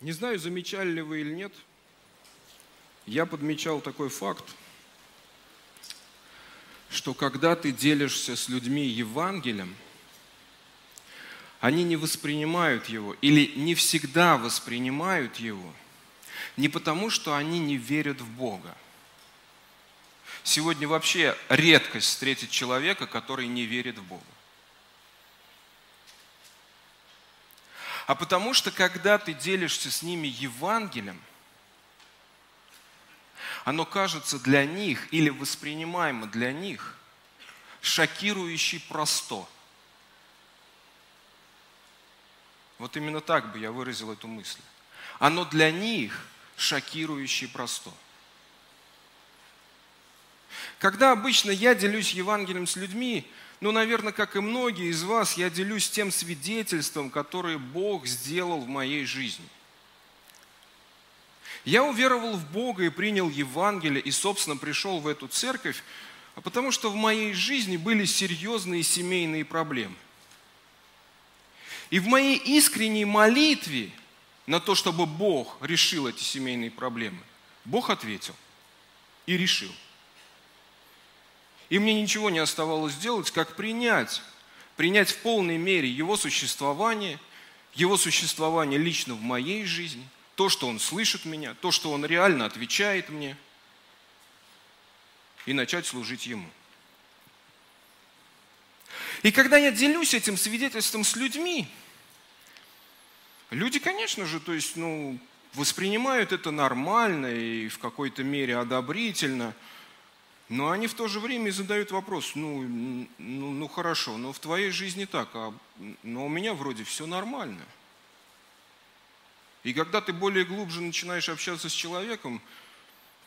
Не знаю, замечали ли вы или нет, я подмечал такой факт, что когда ты делишься с людьми Евангелием, они не воспринимают его или не всегда воспринимают его не потому, что они не верят в Бога. Сегодня вообще редкость встретить человека, который не верит в Бога. А потому что когда ты делишься с ними Евангелием, оно кажется для них или воспринимаемо для них шокирующе просто. Вот именно так бы я выразил эту мысль. Оно для них шокирующе просто. Когда обычно я делюсь Евангелием с людьми, ну, наверное, как и многие из вас, я делюсь тем свидетельством, которое Бог сделал в моей жизни. Я уверовал в Бога и принял Евангелие, и, собственно, пришел в эту церковь, потому что в моей жизни были серьезные семейные проблемы. И в моей искренней молитве на то, чтобы Бог решил эти семейные проблемы, Бог ответил и решил – и мне ничего не оставалось делать, как принять, принять в полной мере его существование, его существование лично в моей жизни, то, что он слышит меня, то, что он реально отвечает мне, и начать служить ему. И когда я делюсь этим свидетельством с людьми, люди, конечно же, то есть, ну, воспринимают это нормально и в какой-то мере одобрительно – но они в то же время задают вопрос, ну, ну, ну хорошо, но в твоей жизни так, а, но у меня вроде все нормально. И когда ты более глубже начинаешь общаться с человеком,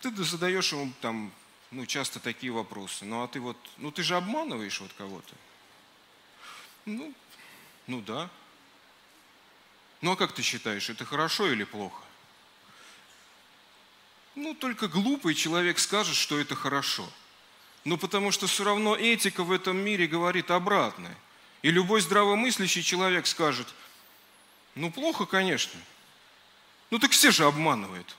ты задаешь ему там, ну, часто такие вопросы. Ну, а ты вот, ну, ты же обманываешь вот кого-то. Ну, ну да. Ну, а как ты считаешь, это хорошо или плохо? Ну, только глупый человек скажет, что это хорошо. Ну, потому что все равно этика в этом мире говорит обратное. И любой здравомыслящий человек скажет, ну, плохо, конечно. Ну, так все же обманывают.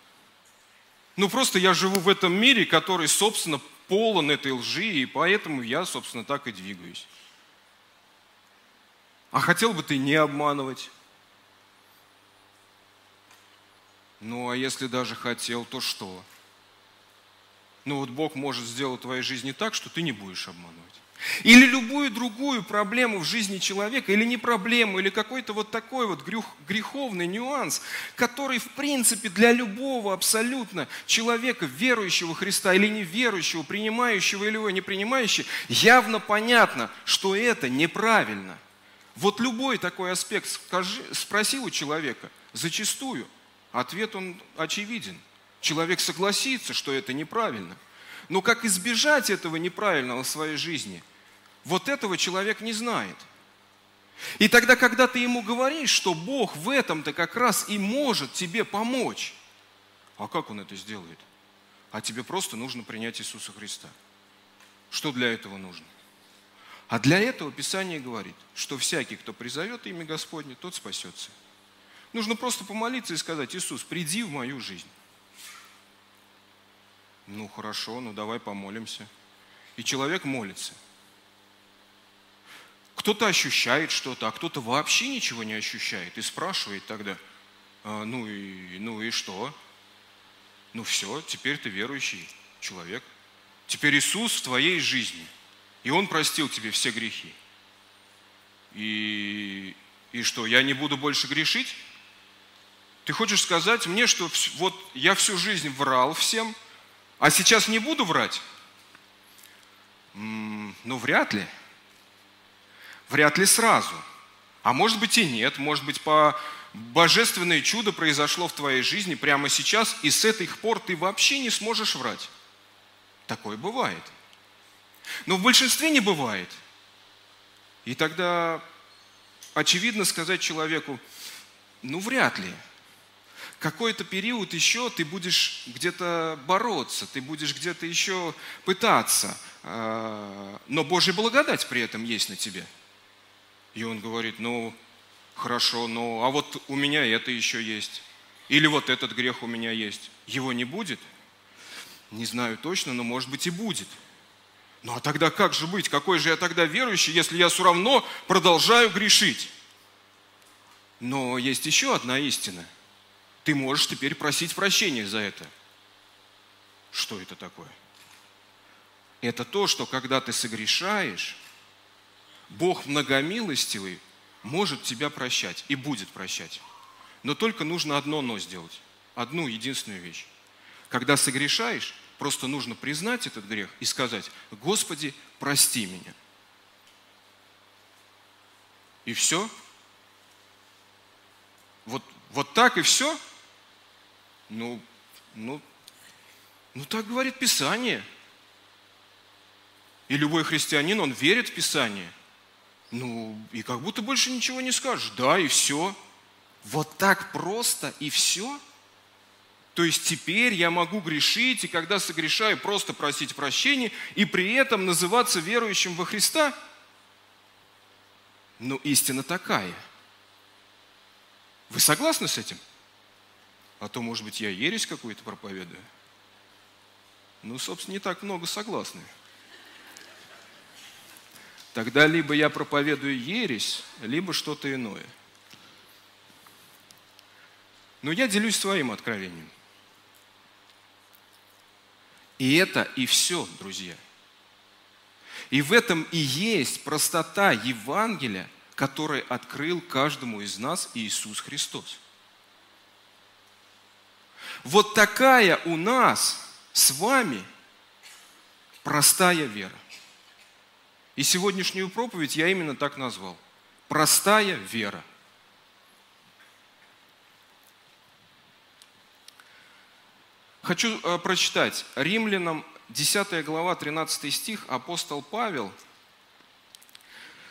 Ну, просто я живу в этом мире, который, собственно, полон этой лжи, и поэтому я, собственно, так и двигаюсь. А хотел бы ты не обманывать? Ну, а если даже хотел, то что? Ну вот Бог может сделать в твоей жизни так, что ты не будешь обманывать. Или любую другую проблему в жизни человека, или не проблему, или какой-то вот такой вот греховный нюанс, который в принципе для любого абсолютно человека, верующего Христа или неверующего, принимающего или не принимающего, явно понятно, что это неправильно. Вот любой такой аспект скажи, спроси у человека, зачастую – Ответ он очевиден. Человек согласится, что это неправильно. Но как избежать этого неправильного в своей жизни, вот этого человек не знает. И тогда, когда ты ему говоришь, что Бог в этом-то как раз и может тебе помочь, а как он это сделает? А тебе просто нужно принять Иисуса Христа. Что для этого нужно? А для этого Писание говорит, что всякий, кто призовет имя Господне, тот спасется. Нужно просто помолиться и сказать, Иисус, приди в мою жизнь. Ну хорошо, ну давай помолимся. И человек молится. Кто-то ощущает что-то, а кто-то вообще ничего не ощущает и спрашивает тогда, а, ну, и, ну и что? Ну все, теперь ты верующий человек. Теперь Иисус в твоей жизни. И Он простил тебе все грехи. И, и что, я не буду больше грешить? Ты хочешь сказать мне, что вот я всю жизнь врал всем, а сейчас не буду врать? Ну, вряд ли. Вряд ли сразу. А может быть и нет. Может быть, по божественное чудо произошло в твоей жизни прямо сейчас, и с этих пор ты вообще не сможешь врать. Такое бывает. Но в большинстве не бывает. И тогда очевидно сказать человеку, ну вряд ли какой-то период еще ты будешь где-то бороться, ты будешь где-то еще пытаться, а, но Божья благодать при этом есть на тебе. И он говорит, ну, хорошо, ну, а вот у меня это еще есть. Или вот этот грех у меня есть. Его не будет? Не знаю точно, но может быть и будет. Ну а тогда как же быть? Какой же я тогда верующий, если я все равно продолжаю грешить? Но есть еще одна истина. Ты можешь теперь просить прощения за это. Что это такое? Это то, что когда ты согрешаешь, Бог многомилостивый может тебя прощать и будет прощать. Но только нужно одно «но» сделать. Одну единственную вещь. Когда согрешаешь, просто нужно признать этот грех и сказать, Господи, прости меня. И все. Вот, вот так и все? Ну, ну, ну так говорит Писание. И любой христианин, он верит в Писание. Ну, и как будто больше ничего не скажешь. Да, и все. Вот так просто и все? То есть теперь я могу грешить, и когда согрешаю, просто просить прощения, и при этом называться верующим во Христа? Ну, истина такая. Вы согласны с этим? А то, может быть, я ересь какую-то проповедую? Ну, собственно, не так много согласны. Тогда либо я проповедую ересь, либо что-то иное. Но я делюсь своим откровением. И это и все, друзья. И в этом и есть простота Евангелия, который открыл каждому из нас Иисус Христос. Вот такая у нас с вами простая вера. И сегодняшнюю проповедь я именно так назвал. Простая вера. Хочу э, прочитать Римлянам 10 глава 13 стих апостол Павел,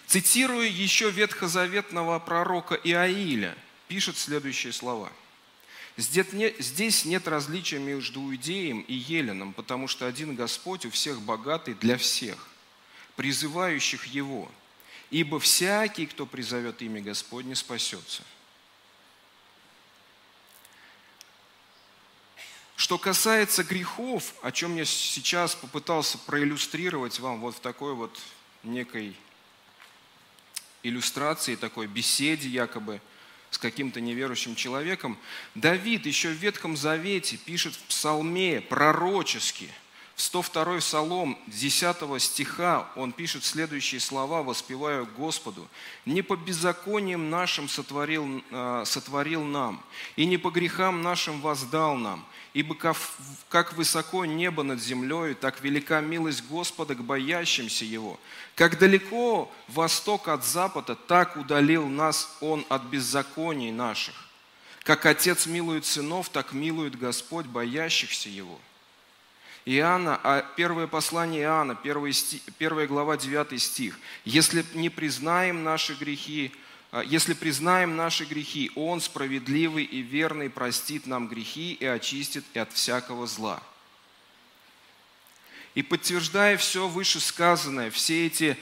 цитируя еще ветхозаветного пророка Иаиля, пишет следующие слова. Здесь нет различия между иудеем и еленом, потому что один Господь у всех богатый для всех, призывающих Его. Ибо всякий, кто призовет имя Господне, спасется. Что касается грехов, о чем я сейчас попытался проиллюстрировать вам вот в такой вот некой иллюстрации, такой беседе якобы с каким-то неверующим человеком, Давид еще в Ветхом Завете пишет в псалме пророчески – 102 Псалом 10 стиха он пишет следующие слова, воспевая Господу. «Не по беззакониям нашим сотворил, э, сотворил нам, и не по грехам нашим воздал нам, ибо как высоко небо над землей, так велика милость Господа к боящимся Его. Как далеко восток от запада, так удалил нас Он от беззаконий наших. Как Отец милует сынов, так милует Господь боящихся Его». Иоанна, а первое послание Иоанна, первая, глава, 9 стих. «Если не признаем наши грехи, если признаем наши грехи, Он справедливый и верный простит нам грехи и очистит от всякого зла». И подтверждая все вышесказанное, все эти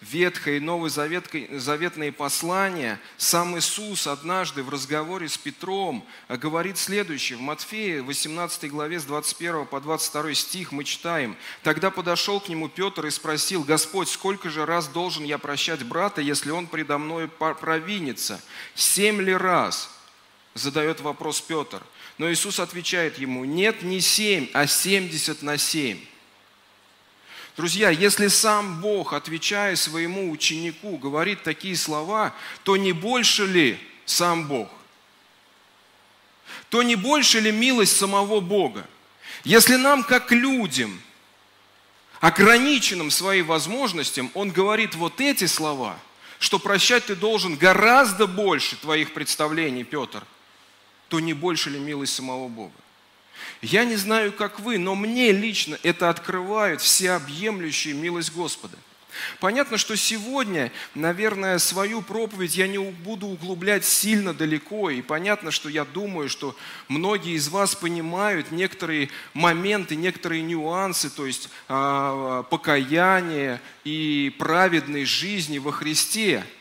Ветхое и Новозаветные послания, сам Иисус однажды в разговоре с Петром э, говорит следующее. В Матфея 18 главе с 21 по 22 стих мы читаем. «Тогда подошел к нему Петр и спросил, «Господь, сколько же раз должен я прощать брата, если он предо мной провинится? Семь ли раз?» Задает вопрос Петр. Но Иисус отвечает ему, «Нет, не семь, а семьдесят на семь». Друзья, если сам Бог, отвечая своему ученику, говорит такие слова, то не больше ли сам Бог? То не больше ли милость самого Бога? Если нам, как людям, ограниченным своим возможностям, Он говорит вот эти слова, что прощать ты должен гораздо больше твоих представлений, Петр, то не больше ли милость самого Бога? Я не знаю, как вы, но мне лично это открывает всеобъемлющую милость Господа. Понятно, что сегодня, наверное, свою проповедь я не буду углублять сильно далеко, и понятно, что я думаю, что многие из вас понимают некоторые моменты, некоторые нюансы, то есть э, покаяние и праведной жизни во Христе –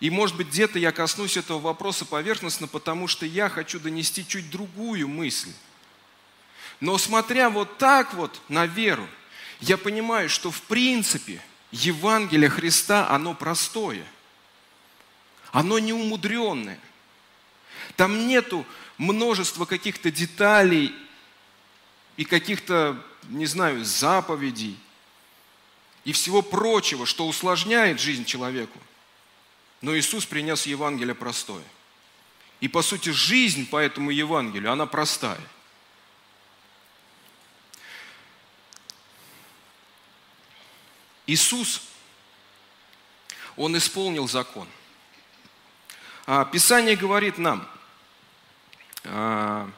И может быть где-то я коснусь этого вопроса поверхностно, потому что я хочу донести чуть другую мысль. Но смотря вот так вот на веру, я понимаю, что в принципе Евангелие Христа, оно простое. Оно не умудренное. Там нету множества каких-то деталей и каких-то, не знаю, заповедей и всего прочего, что усложняет жизнь человеку. Но Иисус принес Евангелие простое. И по сути жизнь по этому Евангелию, она простая. Иисус, Он исполнил закон. А Писание говорит нам а,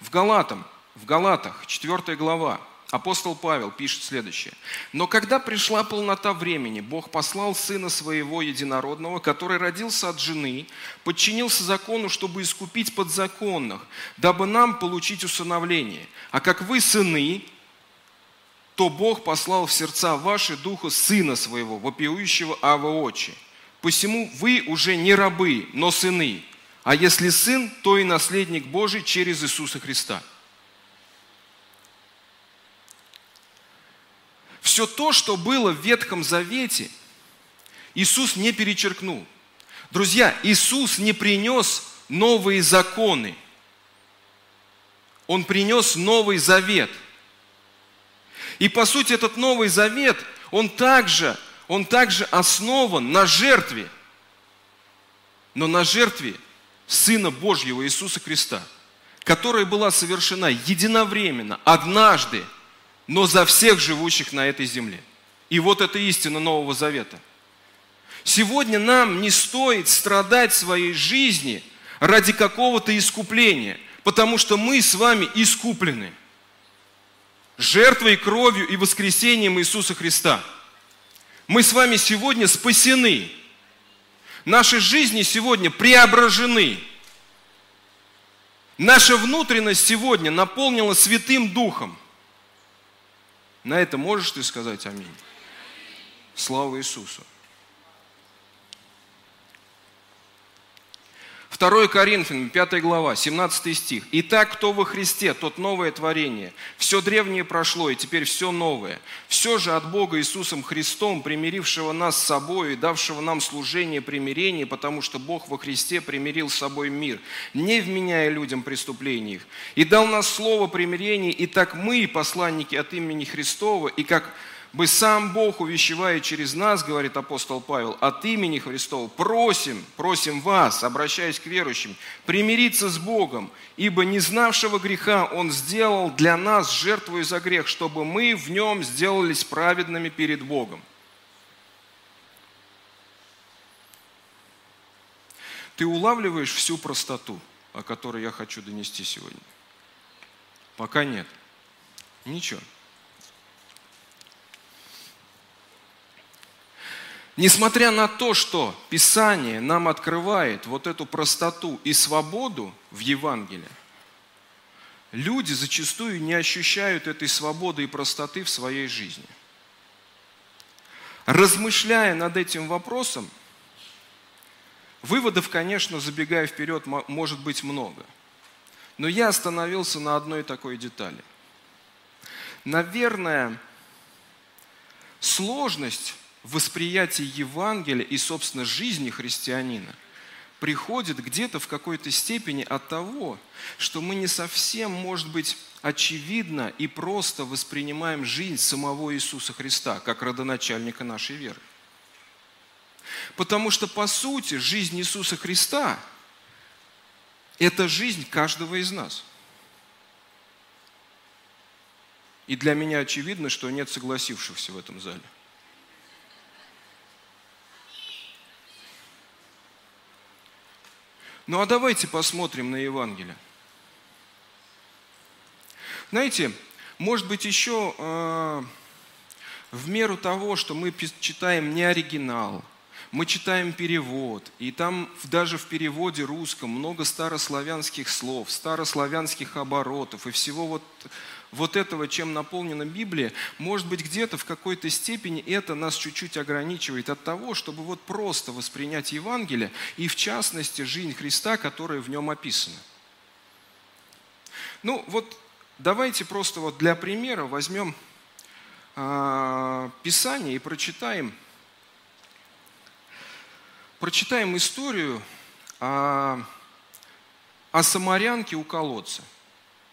в Галатам, в Галатах, 4 глава, Апостол Павел пишет следующее. «Но когда пришла полнота времени, Бог послал Сына Своего Единородного, который родился от жены, подчинился закону, чтобы искупить подзаконных, дабы нам получить усыновление. А как вы сыны, то Бог послал в сердца ваши Духа Сына Своего, вопиющего Ава Очи. Посему вы уже не рабы, но сыны. А если сын, то и наследник Божий через Иисуса Христа». Все то, что было в Ветхом Завете, Иисус не перечеркнул. Друзья, Иисус не принес новые законы. Он принес Новый Завет. И по сути этот Новый Завет, он также, он также основан на жертве. Но на жертве Сына Божьего Иисуса Христа, которая была совершена единовременно, однажды – но за всех живущих на этой земле. И вот это истина Нового Завета. Сегодня нам не стоит страдать своей жизни ради какого-то искупления, потому что мы с вами искуплены жертвой, кровью и воскресением Иисуса Христа. Мы с вами сегодня спасены. Наши жизни сегодня преображены. Наша внутренность сегодня наполнена Святым Духом. На это можешь ты сказать аминь? Слава Иисусу. 2 Коринфянам, 5 глава, 17 стих. «Итак, кто во Христе, тот новое творение. Все древнее прошло, и теперь все новое. Все же от Бога Иисусом Христом, примирившего нас с собой и давшего нам служение примирения, потому что Бог во Христе примирил с собой мир, не вменяя людям преступлений их, и дал нас слово примирения, и так мы, посланники от имени Христова, и как бы сам Бог, увещевая через нас, говорит апостол Павел, от имени Христова, просим, просим вас, обращаясь к верующим, примириться с Богом, ибо не знавшего греха Он сделал для нас жертву за грех, чтобы мы в нем сделались праведными перед Богом. Ты улавливаешь всю простоту, о которой я хочу донести сегодня? Пока нет. Ничего. Несмотря на то, что Писание нам открывает вот эту простоту и свободу в Евангелии, люди зачастую не ощущают этой свободы и простоты в своей жизни. Размышляя над этим вопросом, выводов, конечно, забегая вперед, может быть много. Но я остановился на одной такой детали. Наверное, сложность восприятие Евангелия и, собственно, жизни христианина приходит где-то в какой-то степени от того, что мы не совсем, может быть, очевидно и просто воспринимаем жизнь самого Иисуса Христа, как родоначальника нашей веры. Потому что, по сути, жизнь Иисуса Христа – это жизнь каждого из нас. И для меня очевидно, что нет согласившихся в этом зале – Ну а давайте посмотрим на Евангелие. Знаете, может быть еще э, в меру того, что мы читаем не оригинал, мы читаем перевод, и там даже в переводе русском много старославянских слов, старославянских оборотов и всего вот, вот этого, чем наполнена Библия, может быть, где-то в какой-то степени это нас чуть-чуть ограничивает от того, чтобы вот просто воспринять Евангелие и, в частности, жизнь Христа, которая в нем описана. Ну, вот давайте просто вот для примера возьмем э, Писание и прочитаем – прочитаем историю о, о самарянке у колодца.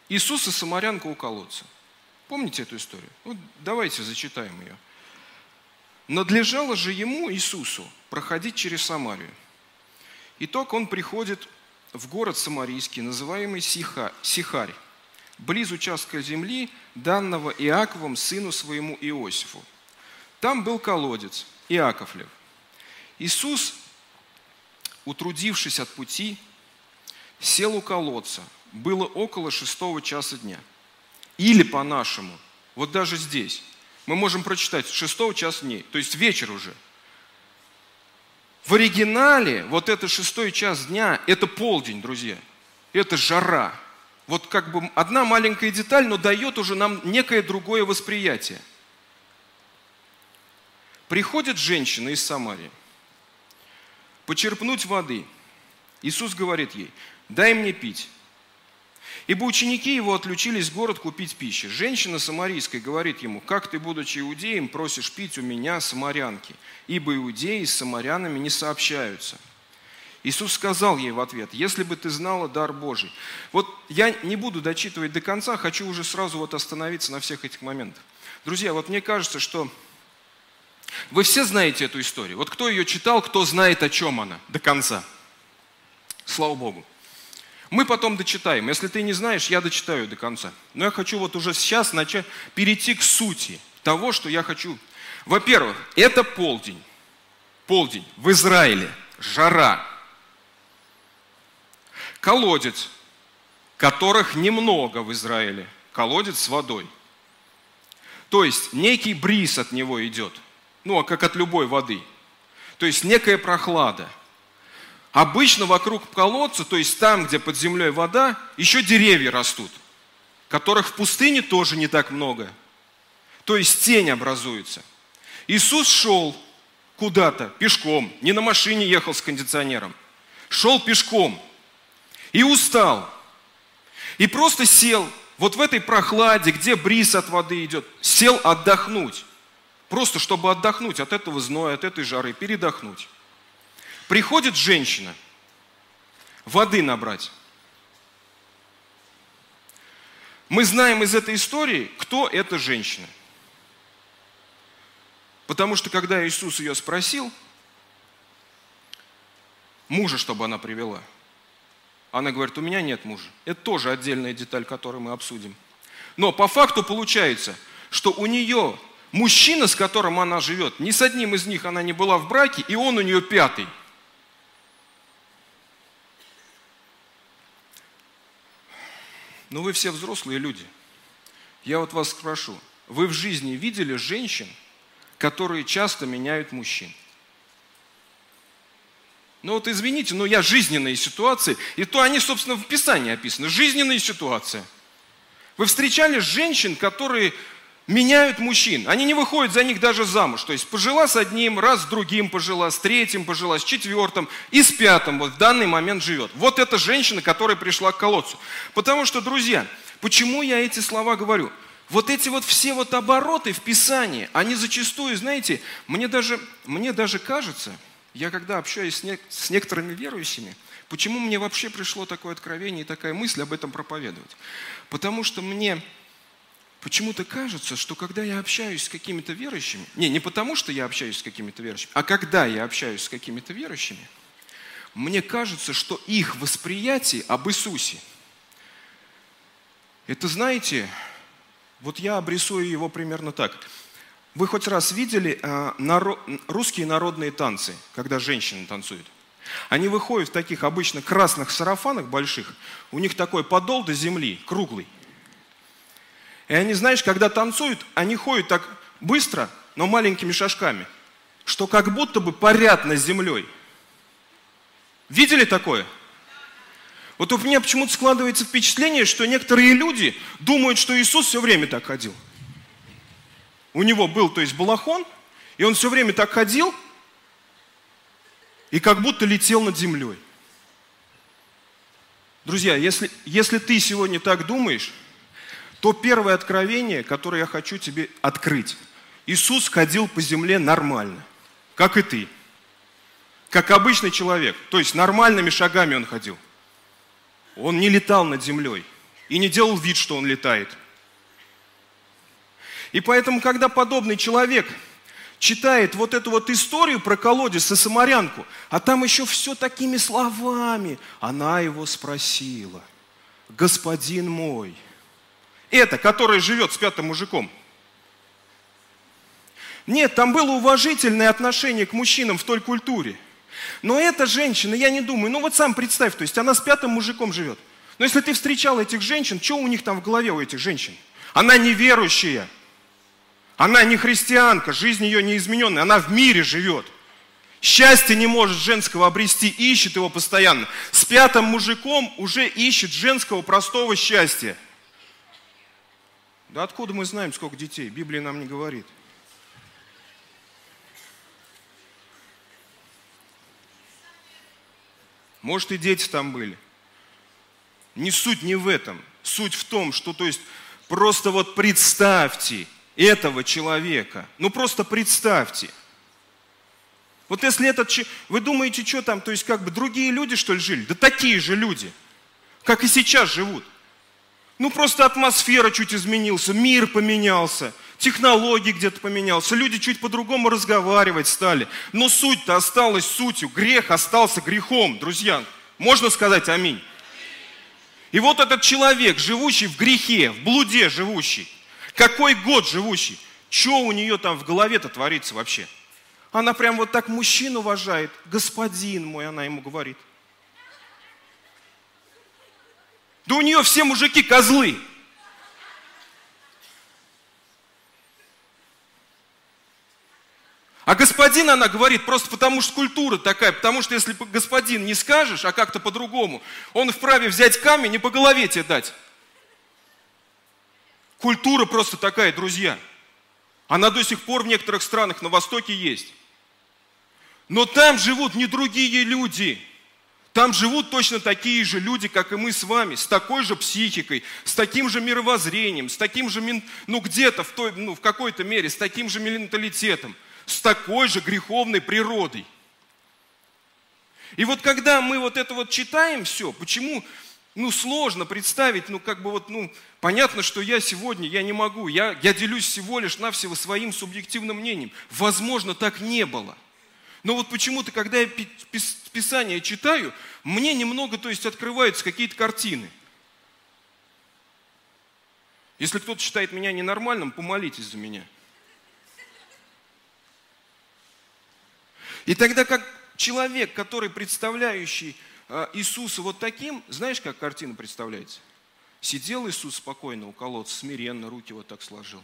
Иисус и самарянка у колодца. Помните эту историю? Вот давайте зачитаем ее. Надлежало же ему, Иисусу, проходить через Самарию. Итог, он приходит в город Самарийский, называемый Сиха, Сихарь, близ участка земли, данного Иаковом сыну своему Иосифу. Там был колодец, Иаковлев. Иисус утрудившись от пути, сел у колодца. Было около шестого часа дня. Или по-нашему, вот даже здесь, мы можем прочитать шестого часа дней, то есть вечер уже. В оригинале вот это шестой час дня, это полдень, друзья. Это жара. Вот как бы одна маленькая деталь, но дает уже нам некое другое восприятие. Приходит женщина из Самарии – почерпнуть воды. Иисус говорит ей, дай мне пить. Ибо ученики его отлучились в город купить пищи. Женщина самарийская говорит ему, как ты, будучи иудеем, просишь пить у меня, самарянки, ибо иудеи с самарянами не сообщаются. Иисус сказал ей в ответ, если бы ты знала дар Божий. Вот я не буду дочитывать до конца, хочу уже сразу вот остановиться на всех этих моментах. Друзья, вот мне кажется, что вы все знаете эту историю. Вот кто ее читал, кто знает, о чем она до конца. Слава Богу. Мы потом дочитаем. Если ты не знаешь, я дочитаю до конца. Но я хочу вот уже сейчас начать перейти к сути того, что я хочу. Во-первых, это полдень. Полдень в Израиле. Жара. Колодец, которых немного в Израиле. Колодец с водой. То есть некий бриз от него идет – ну, а как от любой воды. То есть некая прохлада. Обычно вокруг колодца, то есть там, где под землей вода, еще деревья растут, которых в пустыне тоже не так много. То есть тень образуется. Иисус шел куда-то пешком, не на машине ехал с кондиционером, шел пешком и устал. И просто сел вот в этой прохладе, где бриз от воды идет, сел отдохнуть. Просто чтобы отдохнуть от этого зноя, от этой жары, передохнуть. Приходит женщина воды набрать. Мы знаем из этой истории, кто эта женщина. Потому что когда Иисус ее спросил, мужа, чтобы она привела, она говорит, у меня нет мужа. Это тоже отдельная деталь, которую мы обсудим. Но по факту получается, что у нее Мужчина, с которым она живет, ни с одним из них она не была в браке, и он у нее пятый. Но вы все взрослые люди. Я вот вас спрошу, вы в жизни видели женщин, которые часто меняют мужчин? Ну вот извините, но я жизненные ситуации, и то они, собственно, в Писании описаны. Жизненные ситуации. Вы встречали женщин, которые меняют мужчин. Они не выходят за них даже замуж. То есть пожила с одним, раз с другим пожила, с третьим пожила, с четвертым и с пятым вот в данный момент живет. Вот эта женщина, которая пришла к колодцу. Потому что, друзья, почему я эти слова говорю? Вот эти вот все вот обороты в Писании, они зачастую, знаете, мне даже, мне даже кажется, я когда общаюсь с, не, с некоторыми верующими, почему мне вообще пришло такое откровение и такая мысль об этом проповедовать? Потому что мне Почему-то кажется, что когда я общаюсь с какими-то верующими, не, не потому, что я общаюсь с какими-то верующими, а когда я общаюсь с какими-то верующими, мне кажется, что их восприятие об Иисусе, это, знаете, вот я обрисую его примерно так. Вы хоть раз видели э, наро... русские народные танцы, когда женщины танцуют? Они выходят в таких обычно красных сарафанах больших, у них такой подол до земли, круглый. И они, знаешь, когда танцуют, они ходят так быстро, но маленькими шажками. что как будто бы парят над землей. Видели такое? Вот у меня почему-то складывается впечатление, что некоторые люди думают, что Иисус все время так ходил. У него был, то есть, балахон, и он все время так ходил, и как будто летел над землей. Друзья, если, если ты сегодня так думаешь, то первое откровение, которое я хочу тебе открыть. Иисус ходил по земле нормально, как и ты. Как обычный человек. То есть нормальными шагами он ходил. Он не летал над землей и не делал вид, что он летает. И поэтому, когда подобный человек читает вот эту вот историю про колодец и самарянку, а там еще все такими словами, она его спросила, господин мой, это, который живет с пятым мужиком. Нет, там было уважительное отношение к мужчинам в той культуре – но эта женщина, я не думаю, ну вот сам представь, то есть она с пятым мужиком живет. Но если ты встречал этих женщин, что у них там в голове у этих женщин? Она неверующая. Она не христианка, жизнь ее не измененная, она в мире живет. Счастье не может женского обрести, ищет его постоянно. С пятым мужиком уже ищет женского простого счастья. Да откуда мы знаем, сколько детей? Библия нам не говорит. Может, и дети там были. Не суть не в этом. Суть в том, что, то есть, просто вот представьте этого человека. Ну, просто представьте. Вот если этот... Вы думаете, что там, то есть, как бы другие люди, что ли, жили? Да такие же люди, как и сейчас живут. Ну, просто атмосфера чуть изменился, мир поменялся, технологии где-то поменялся, люди чуть по-другому разговаривать стали. Но суть-то осталась сутью, грех остался грехом, друзья. Можно сказать аминь? И вот этот человек, живущий в грехе, в блуде живущий, какой год живущий, что у нее там в голове-то творится вообще? Она прям вот так мужчин уважает, господин мой, она ему говорит. Да у нее все мужики козлы. А господин, она говорит, просто потому что культура такая, потому что если господин не скажешь, а как-то по-другому, он вправе взять камень и по голове тебе дать. Культура просто такая, друзья. Она до сих пор в некоторых странах на Востоке есть. Но там живут не другие люди. Там живут точно такие же люди, как и мы с вами, с такой же психикой, с таким же мировоззрением, с таким же, ну где-то, в, той, ну, в какой-то мере, с таким же менталитетом, с такой же греховной природой. И вот когда мы вот это вот читаем все, почему, ну, сложно представить, ну, как бы вот, ну, понятно, что я сегодня, я не могу, я, я делюсь всего лишь навсего своим субъективным мнением. Возможно, так не было – но вот почему-то, когда я Писание читаю, мне немного, то есть, открываются какие-то картины. Если кто-то считает меня ненормальным, помолитесь за меня. И тогда как человек, который представляющий а, Иисуса вот таким, знаешь, как картина представляется? Сидел Иисус спокойно у колодца, смиренно, руки вот так сложил.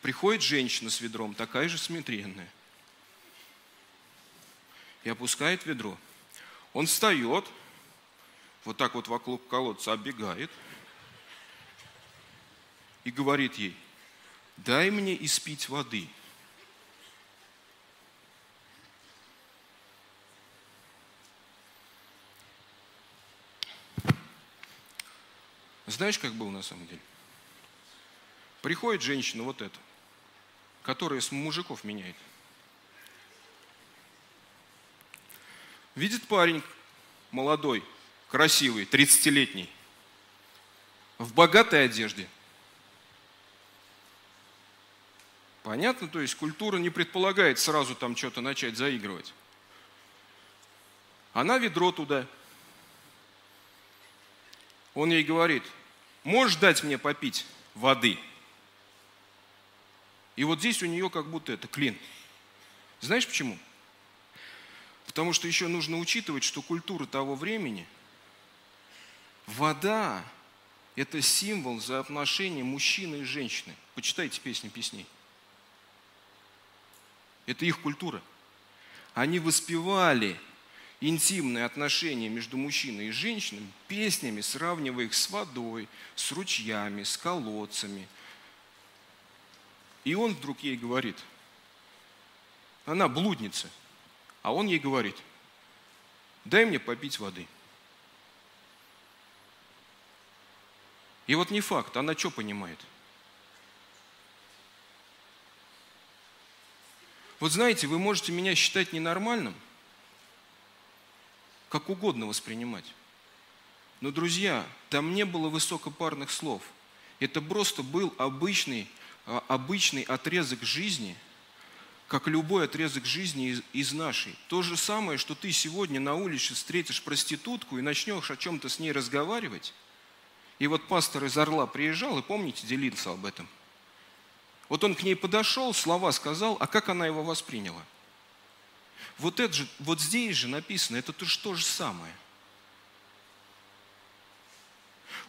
Приходит женщина с ведром, такая же смиренная и опускает ведро. Он встает, вот так вот вокруг колодца оббегает и говорит ей, дай мне испить воды. Знаешь, как было на самом деле? Приходит женщина вот эта, которая с мужиков меняет – Видит парень молодой, красивый, 30-летний, в богатой одежде. Понятно? То есть культура не предполагает сразу там что-то начать заигрывать. Она ведро туда. Он ей говорит, можешь дать мне попить воды? И вот здесь у нее как будто это клин. Знаешь почему? Потому что еще нужно учитывать, что культура того времени, вода – это символ взаимоотношений мужчины и женщины. Почитайте песни песней. Это их культура. Они воспевали интимные отношения между мужчиной и женщиной песнями, сравнивая их с водой, с ручьями, с колодцами. И он вдруг ей говорит, она блудница, а он ей говорит, дай мне попить воды. И вот не факт, она что понимает? Вот знаете, вы можете меня считать ненормальным – как угодно воспринимать. Но, друзья, там не было высокопарных слов. Это просто был обычный, а, обычный отрезок жизни, как любой отрезок жизни из, из нашей. То же самое, что ты сегодня на улице встретишь проститутку и начнешь о чем-то с ней разговаривать. И вот пастор из Орла приезжал, и помните, делился об этом. Вот он к ней подошел, слова сказал, а как она его восприняла? Вот, это же, вот здесь же написано, это то, то же самое.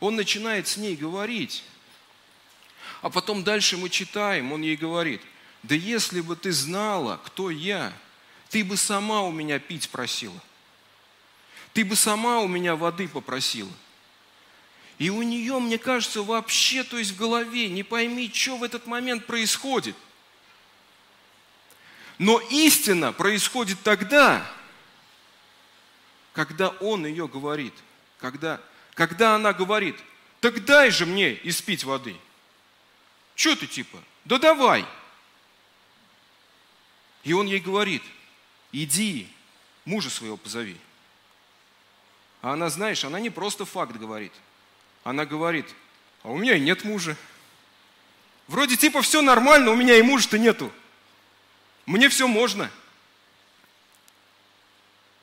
Он начинает с ней говорить, а потом дальше мы читаем, он ей говорит, да если бы ты знала, кто я, ты бы сама у меня пить просила. Ты бы сама у меня воды попросила. И у нее, мне кажется, вообще, то есть в голове, не пойми, что в этот момент происходит – но истина происходит тогда, когда он ее говорит, когда, когда она говорит, так дай же мне испить воды. Что ты типа? Да давай. И он ей говорит, иди, мужа своего позови. А она, знаешь, она не просто факт говорит. Она говорит, а у меня и нет мужа. Вроде типа все нормально, у меня и мужа-то нету. Мне все можно.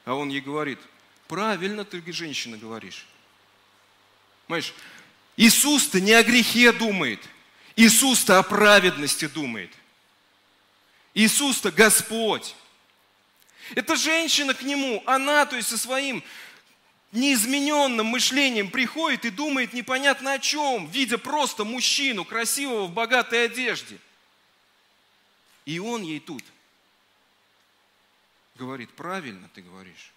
А он ей говорит, правильно ты, женщина, говоришь. Понимаешь, Иисус-то не о грехе думает. Иисус-то о праведности думает. Иисус-то Господь. Эта женщина к нему, она, то есть со своим неизмененным мышлением приходит и думает непонятно о чем, видя просто мужчину красивого в богатой одежде – и он ей тут говорит, правильно ты говоришь.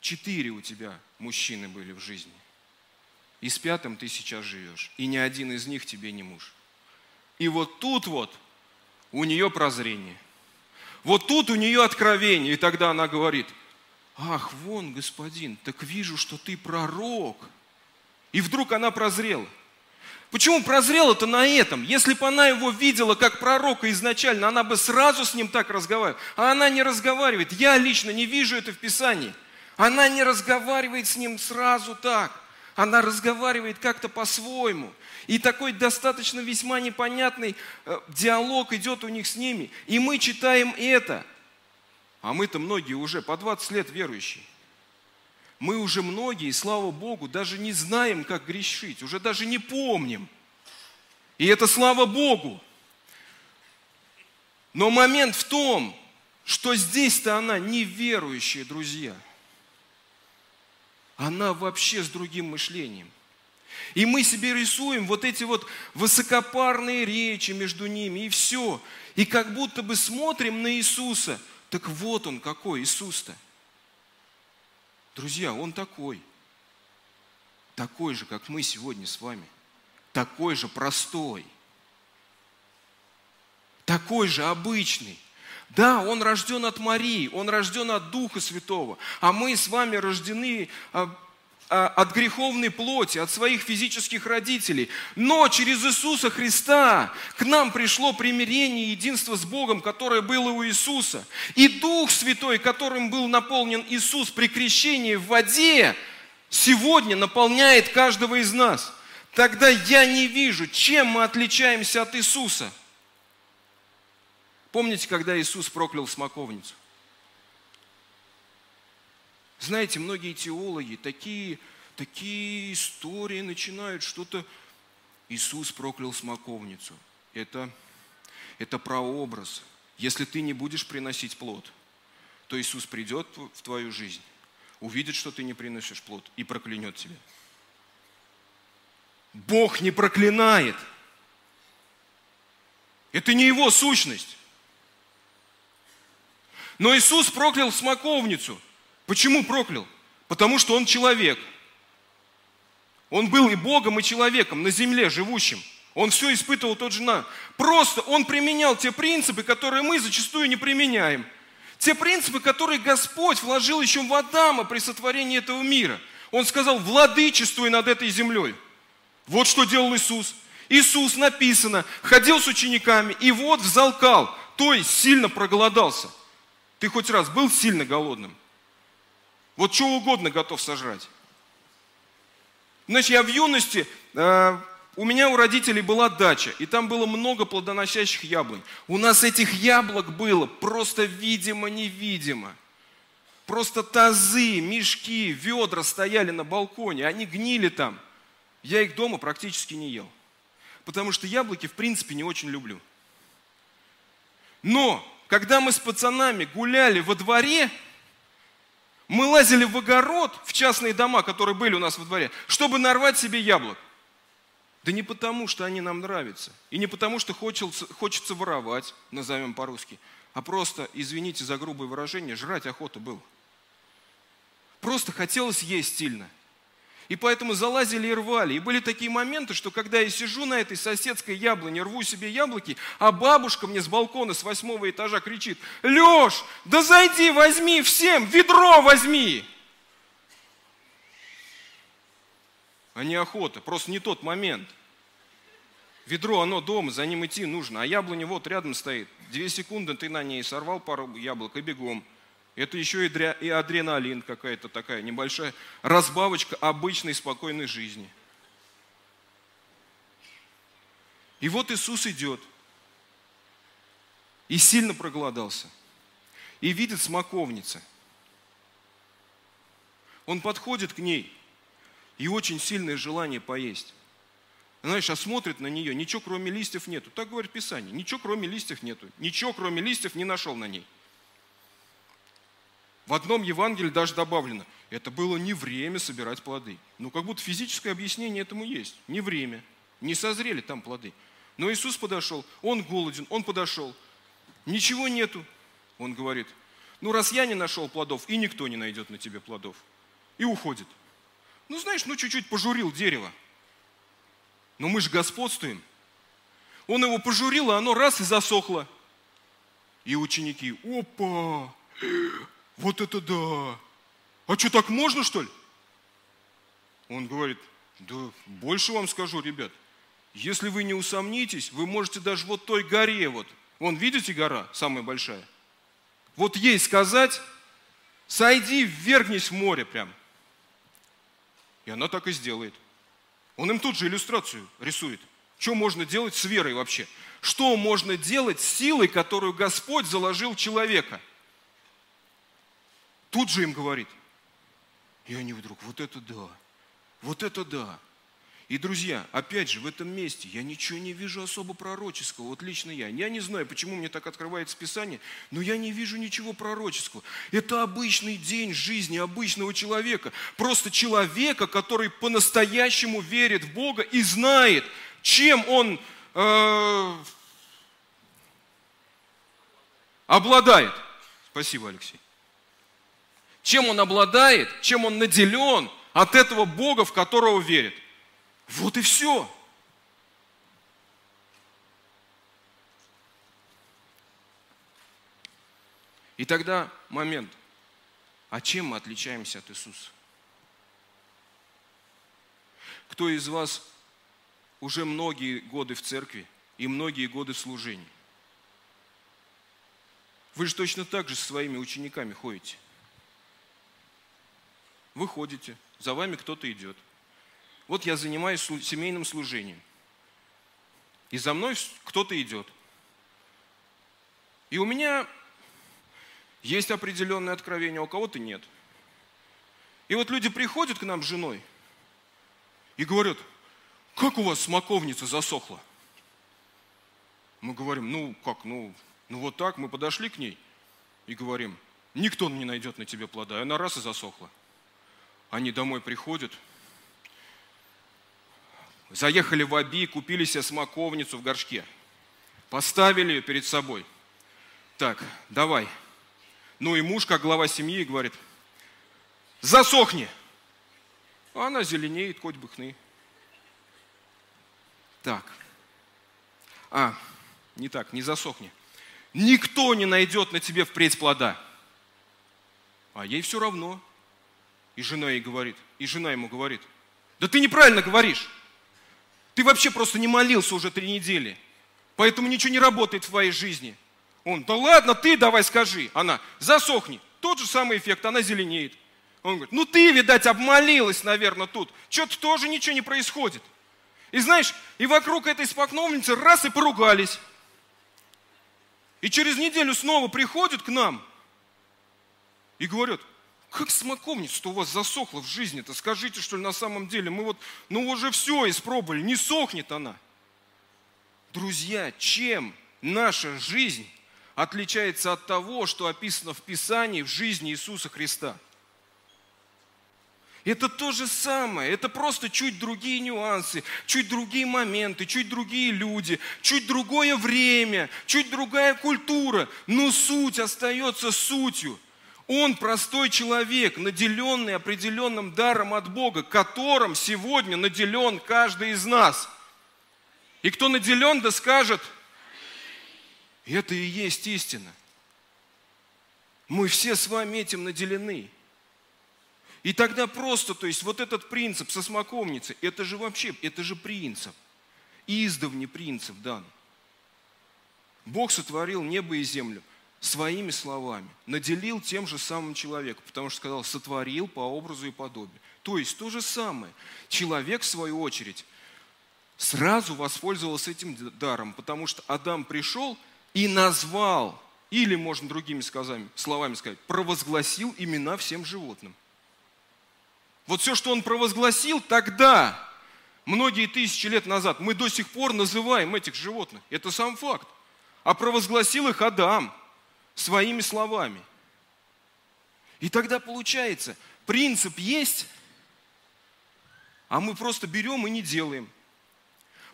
Четыре у тебя мужчины были в жизни. И с пятым ты сейчас живешь. И ни один из них тебе не муж. И вот тут вот у нее прозрение. Вот тут у нее откровение. И тогда она говорит, ах, вон, господин, так вижу, что ты пророк. И вдруг она прозрела. Почему прозрела-то на этом? Если бы она его видела как пророка изначально, она бы сразу с ним так разговаривала. А она не разговаривает. Я лично не вижу это в Писании. Она не разговаривает с ним сразу так. Она разговаривает как-то по-своему. И такой достаточно весьма непонятный э, диалог идет у них с ними. И мы читаем это. А мы-то многие уже по 20 лет верующие. Мы уже многие, слава Богу, даже не знаем, как грешить, уже даже не помним. И это слава Богу. Но момент в том, что здесь-то она неверующая, друзья. Она вообще с другим мышлением. И мы себе рисуем вот эти вот высокопарные речи между ними, и все. И как будто бы смотрим на Иисуса. Так вот он какой, Иисус-то. Друзья, Он такой. Такой же, как мы сегодня с вами. Такой же простой. Такой же обычный. Да, он рожден от Марии, он рожден от Духа Святого, а мы с вами рождены а, от греховной плоти, от своих физических родителей. Но через Иисуса Христа к нам пришло примирение и единство с Богом, которое было у Иисуса. И Дух Святой, которым был наполнен Иисус при крещении в воде, сегодня наполняет каждого из нас. Тогда я не вижу, чем мы отличаемся от Иисуса. Помните, когда Иисус проклял смоковницу? Знаете, многие теологи такие, такие истории начинают что-то... Иисус проклял смоковницу. Это, это прообраз. Если ты не будешь приносить плод, то Иисус придет в твою жизнь, увидит, что ты не приносишь плод и проклянет тебя. Бог не проклинает. Это не его сущность. Но Иисус проклял смоковницу. Почему проклял? Потому что Он человек. Он был и Богом, и человеком на земле живущим. Он все испытывал тот же нам. Просто он применял те принципы, которые мы зачастую не применяем. Те принципы, которые Господь вложил еще в Адама при сотворении этого мира. Он сказал, владычествуй над этой землей. Вот что делал Иисус. Иисус, написано, ходил с учениками и вот взалкал, то есть сильно проголодался. Ты хоть раз был сильно голодным? Вот что угодно готов сожрать. Значит, я в юности э, у меня у родителей была дача, и там было много плодоносящих яблонь. У нас этих яблок было просто видимо-невидимо. Просто тазы, мешки, ведра стояли на балконе, они гнили там. Я их дома практически не ел. Потому что яблоки, в принципе, не очень люблю. Но, когда мы с пацанами гуляли во дворе, мы лазили в огород, в частные дома, которые были у нас во дворе, чтобы нарвать себе яблок. Да не потому, что они нам нравятся. И не потому, что хочется, хочется воровать, назовем по-русски. А просто, извините за грубое выражение, жрать охота было. Просто хотелось есть сильно. И поэтому залазили и рвали. И были такие моменты, что когда я сижу на этой соседской яблоне, рву себе яблоки, а бабушка мне с балкона с восьмого этажа кричит, Леш, да зайди, возьми всем, ведро возьми. а не охота. Просто не тот момент. Ведро, оно дома, за ним идти нужно. А яблоня вот рядом стоит. Две секунды ты на ней сорвал пару яблок и бегом. Это еще и, адреналин какая-то такая небольшая разбавочка обычной спокойной жизни. И вот Иисус идет. И сильно проголодался. И видит смоковница. Он подходит к ней – и очень сильное желание поесть. Знаешь, а смотрит на нее, ничего кроме листьев нету. Так говорит Писание, ничего кроме листьев нету. Ничего кроме листьев не нашел на ней. В одном Евангелии даже добавлено, это было не время собирать плоды. Ну, как будто физическое объяснение этому есть. Не время. Не созрели там плоды. Но Иисус подошел, он голоден, он подошел. Ничего нету. Он говорит, ну раз я не нашел плодов, и никто не найдет на тебе плодов. И уходит. Ну, знаешь, ну чуть-чуть пожурил дерево. Но мы же господствуем. Он его пожурил, а оно раз и засохло. И ученики, опа, вот это да. А что, так можно, что ли? Он говорит, да больше вам скажу, ребят. Если вы не усомнитесь, вы можете даже вот той горе вот. Вон, видите гора, самая большая? Вот ей сказать, сойди, ввергнись в море прям. И она так и сделает. Он им тут же иллюстрацию рисует. Что можно делать с верой вообще? Что можно делать с силой, которую Господь заложил человека? Тут же им говорит. И они вдруг, вот это да, вот это да. И, друзья, опять же, в этом месте я ничего не вижу особо пророческого. Вот лично я. Я не знаю, почему мне так открывается Писание, но я не вижу ничего пророческого. Это обычный день жизни обычного человека. Просто человека, который по-настоящему верит в Бога и знает, чем он э, обладает. Спасибо, Алексей. Чем он обладает, чем он наделен от этого Бога, в которого верит. Вот и все. И тогда момент. А чем мы отличаемся от Иисуса? Кто из вас уже многие годы в церкви и многие годы в служении? Вы же точно так же со своими учениками ходите. Вы ходите, за вами кто-то идет – вот я занимаюсь семейным служением. И за мной кто-то идет. И у меня есть определенное откровение, а у кого-то нет. И вот люди приходят к нам с женой и говорят, как у вас смоковница засохла? Мы говорим, ну как, ну, ну вот так, мы подошли к ней и говорим, никто не найдет на тебе плода, и она раз и засохла. Они домой приходят – Заехали в Аби, купили себе смоковницу в горшке. Поставили ее перед собой. Так, давай. Ну и муж, как глава семьи, говорит, засохни. А она зеленеет, хоть бы хны. Так. А, не так, не засохни. Никто не найдет на тебе впредь плода. А ей все равно. И жена ей говорит, и жена ему говорит, да ты неправильно говоришь. Ты вообще просто не молился уже три недели. Поэтому ничего не работает в твоей жизни. Он, да ладно, ты давай скажи. Она, засохни. Тот же самый эффект, она зеленеет. Он говорит, ну ты, видать, обмолилась, наверное, тут. Что-то тоже ничего не происходит. И знаешь, и вокруг этой спокновницы раз и поругались. И через неделю снова приходят к нам и говорят, как смоковница-то у вас засохла в жизни-то? Скажите, что ли, на самом деле? Мы вот, ну уже все испробовали, не сохнет она. Друзья, чем наша жизнь отличается от того, что описано в Писании в жизни Иисуса Христа? Это то же самое, это просто чуть другие нюансы, чуть другие моменты, чуть другие люди, чуть другое время, чуть другая культура, но суть остается сутью. Он простой человек, наделенный определенным даром от Бога, которым сегодня наделен каждый из нас. И кто наделен, да скажет, это и есть истина. Мы все с вами этим наделены. И тогда просто, то есть вот этот принцип со смоковницей, это же вообще, это же принцип. Издавний принцип дан. Бог сотворил небо и землю своими словами, наделил тем же самым человека, потому что сказал, сотворил по образу и подобию. То есть то же самое. Человек, в свою очередь, сразу воспользовался этим даром, потому что Адам пришел и назвал, или можно другими словами сказать, провозгласил имена всем животным. Вот все, что он провозгласил тогда, многие тысячи лет назад, мы до сих пор называем этих животных. Это сам факт. А провозгласил их Адам своими словами. И тогда получается, принцип есть, а мы просто берем и не делаем.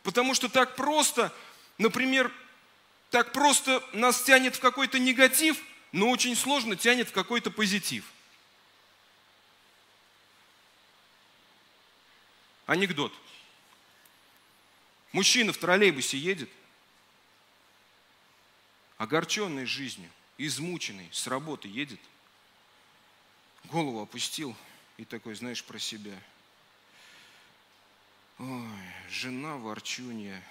Потому что так просто, например, так просто нас тянет в какой-то негатив, но очень сложно тянет в какой-то позитив – Анекдот. Мужчина в троллейбусе едет, огорченный жизнью, измученный, с работы едет, голову опустил и такой, знаешь, про себя. Ой, жена ворчунья,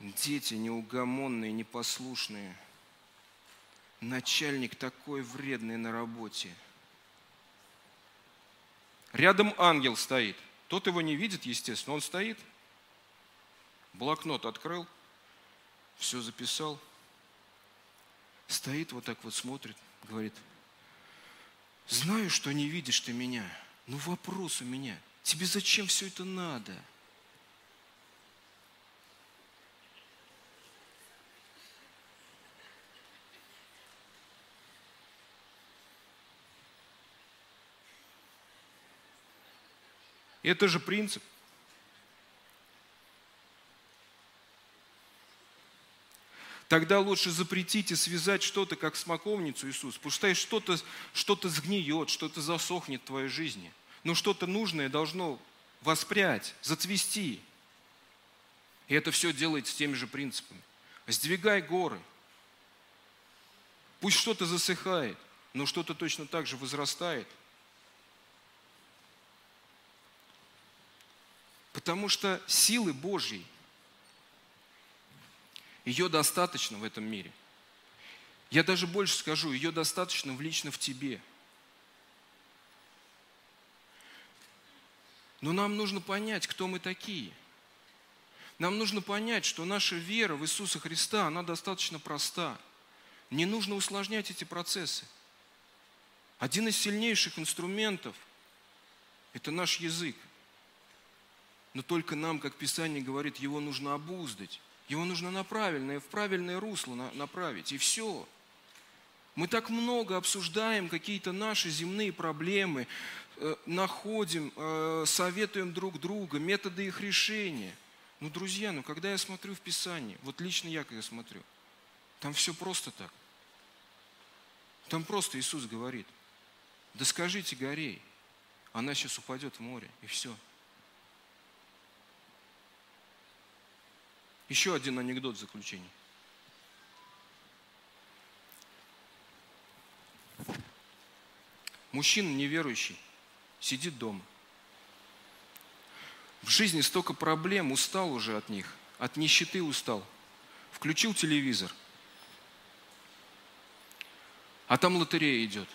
дети неугомонные, непослушные, начальник такой вредный на работе – Рядом ангел стоит. Тот его не видит, естественно, он стоит. Блокнот открыл, все записал. Стоит вот так вот, смотрит, говорит, знаю, что не видишь ты меня, но вопрос у меня, тебе зачем все это надо? Это же принцип. Тогда лучше запретить и связать что-то, как смоковницу Иисус. Пускай что-то что сгниет, что-то засохнет в твоей жизни. Но что-то нужное должно воспрять, зацвести. И это все делается теми же принципами. Сдвигай горы. Пусть что-то засыхает, но что-то точно так же возрастает – Потому что силы Божьей, ее достаточно в этом мире. Я даже больше скажу, ее достаточно лично в тебе. Но нам нужно понять, кто мы такие. Нам нужно понять, что наша вера в Иисуса Христа, она достаточно проста. Не нужно усложнять эти процессы. Один из сильнейших инструментов – это наш язык. Но только нам, как Писание говорит, его нужно обуздать. Его нужно на правильное, в правильное русло направить. И все. Мы так много обсуждаем какие-то наши земные проблемы, э, находим, э, советуем друг друга, методы их решения. Ну, друзья, ну когда я смотрю в Писание, вот лично я когда смотрю, там все просто так. Там просто Иисус говорит, да скажите горей, она сейчас упадет в море, и все. Еще один анекдот в заключение. Мужчина неверующий сидит дома. В жизни столько проблем, устал уже от них, от нищеты устал. Включил телевизор, а там лотерея идет.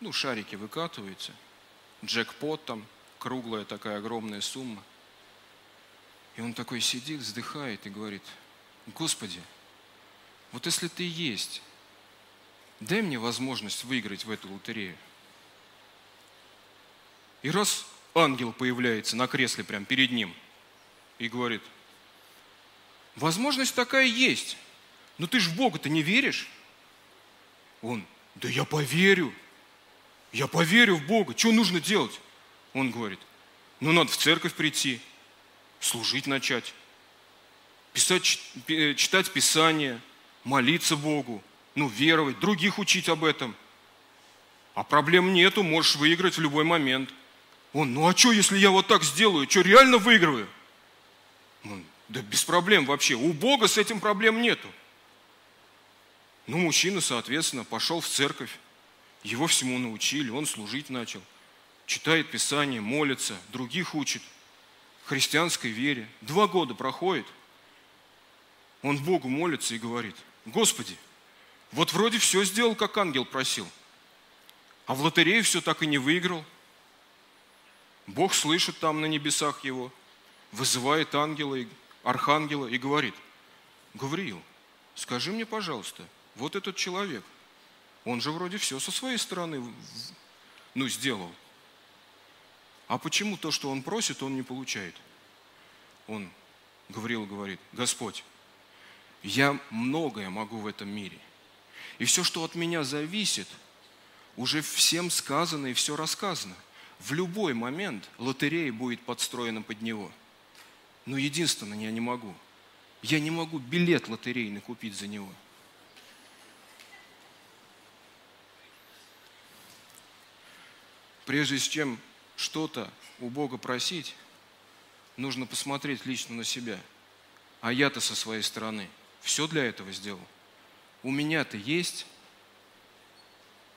Ну, шарики выкатываются, джекпот там, круглая такая огромная сумма. И он такой сидит, вздыхает и говорит, Господи, вот если ты есть, дай мне возможность выиграть в эту лотерею. И раз ангел появляется на кресле прямо перед ним и говорит, возможность такая есть, но ты ж в Бога-то не веришь. Он, да я поверю, я поверю в Бога, что нужно делать? Он говорит, ну надо в церковь прийти, служить начать, писать, э, читать Писание, молиться Богу, ну, веровать, других учить об этом. А проблем нету, можешь выиграть в любой момент. Он, ну а что, если я вот так сделаю, что, реально выигрываю? Он, да без проблем вообще, у Бога с этим проблем нету. Ну, мужчина, соответственно, пошел в церковь, его всему научили, он служить начал, читает Писание, молится, других учит христианской вере. Два года проходит, он Богу молится и говорит, Господи, вот вроде все сделал, как ангел просил, а в лотерею все так и не выиграл. Бог слышит там на небесах его, вызывает ангела, и, архангела и говорит, Гавриил, скажи мне, пожалуйста, вот этот человек, он же вроде все со своей стороны ну, сделал. А почему то, что он просит, он не получает? Он, Гавриил говорит, Господь, я многое могу в этом мире. И все, что от меня зависит, уже всем сказано и все рассказано. В любой момент лотерея будет подстроена под него. Но единственное, я не могу. Я не могу билет лотерейный купить за него. Прежде чем что-то у Бога просить, нужно посмотреть лично на себя. А я-то со своей стороны все для этого сделал. У меня-то есть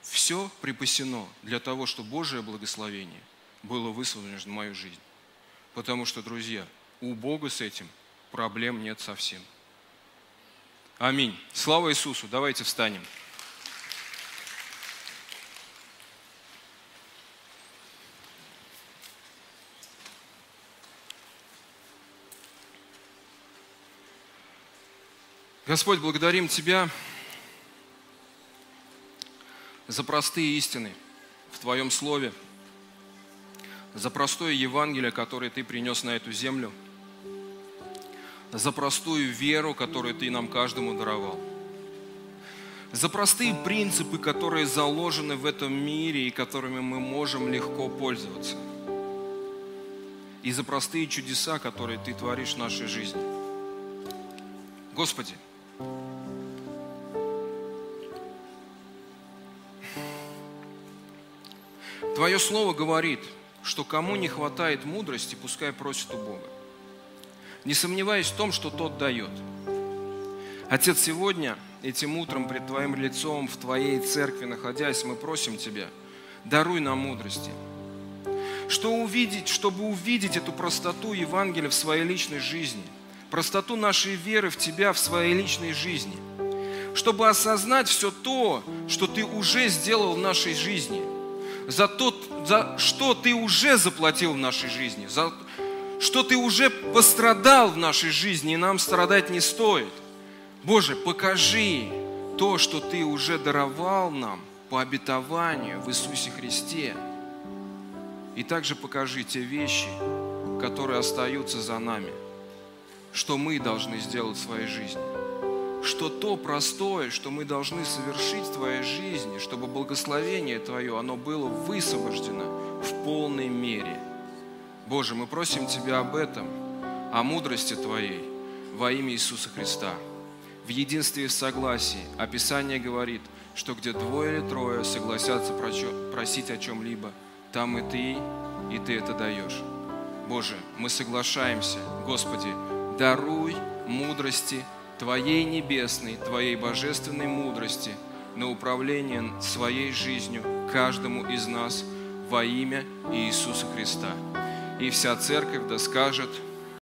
все припасено для того, чтобы Божие благословение было высвобождено в мою жизнь. Потому что, друзья, у Бога с этим проблем нет совсем. Аминь. Слава Иисусу. Давайте встанем. Господь, благодарим Тебя за простые истины в Твоем Слове, за простое Евангелие, которое Ты принес на эту землю, за простую веру, которую Ты нам каждому даровал, за простые принципы, которые заложены в этом мире и которыми мы можем легко пользоваться, и за простые чудеса, которые Ты творишь в нашей жизни. Господи, Твое слово говорит, что кому не хватает мудрости, пускай просит у Бога. Не сомневаясь в том, что тот дает. Отец, сегодня, этим утром, пред Твоим лицом, в Твоей церкви находясь, мы просим Тебя, даруй нам мудрости. Что увидеть, чтобы увидеть эту простоту Евангелия в своей личной жизни, простоту нашей веры в Тебя в своей личной жизни, чтобы осознать все то, что Ты уже сделал в нашей жизни – за то, за что ты уже заплатил в нашей жизни, за что ты уже пострадал в нашей жизни, и нам страдать не стоит. Боже, покажи то, что ты уже даровал нам по обетованию в Иисусе Христе. И также покажи те вещи, которые остаются за нами, что мы должны сделать в своей жизни что то простое, что мы должны совершить в Твоей жизни, чтобы благословение Твое, оно было высвобождено в полной мере. Боже, мы просим Тебя об этом, о мудрости Твоей во имя Иисуса Христа. В единстве и согласии. Описание говорит, что где двое или трое согласятся просить о чем-либо, там и ты, и ты это даешь. Боже, мы соглашаемся, Господи, даруй мудрости Твоей небесной, Твоей божественной мудрости на управление своей жизнью каждому из нас во имя Иисуса Христа. И вся церковь да скажет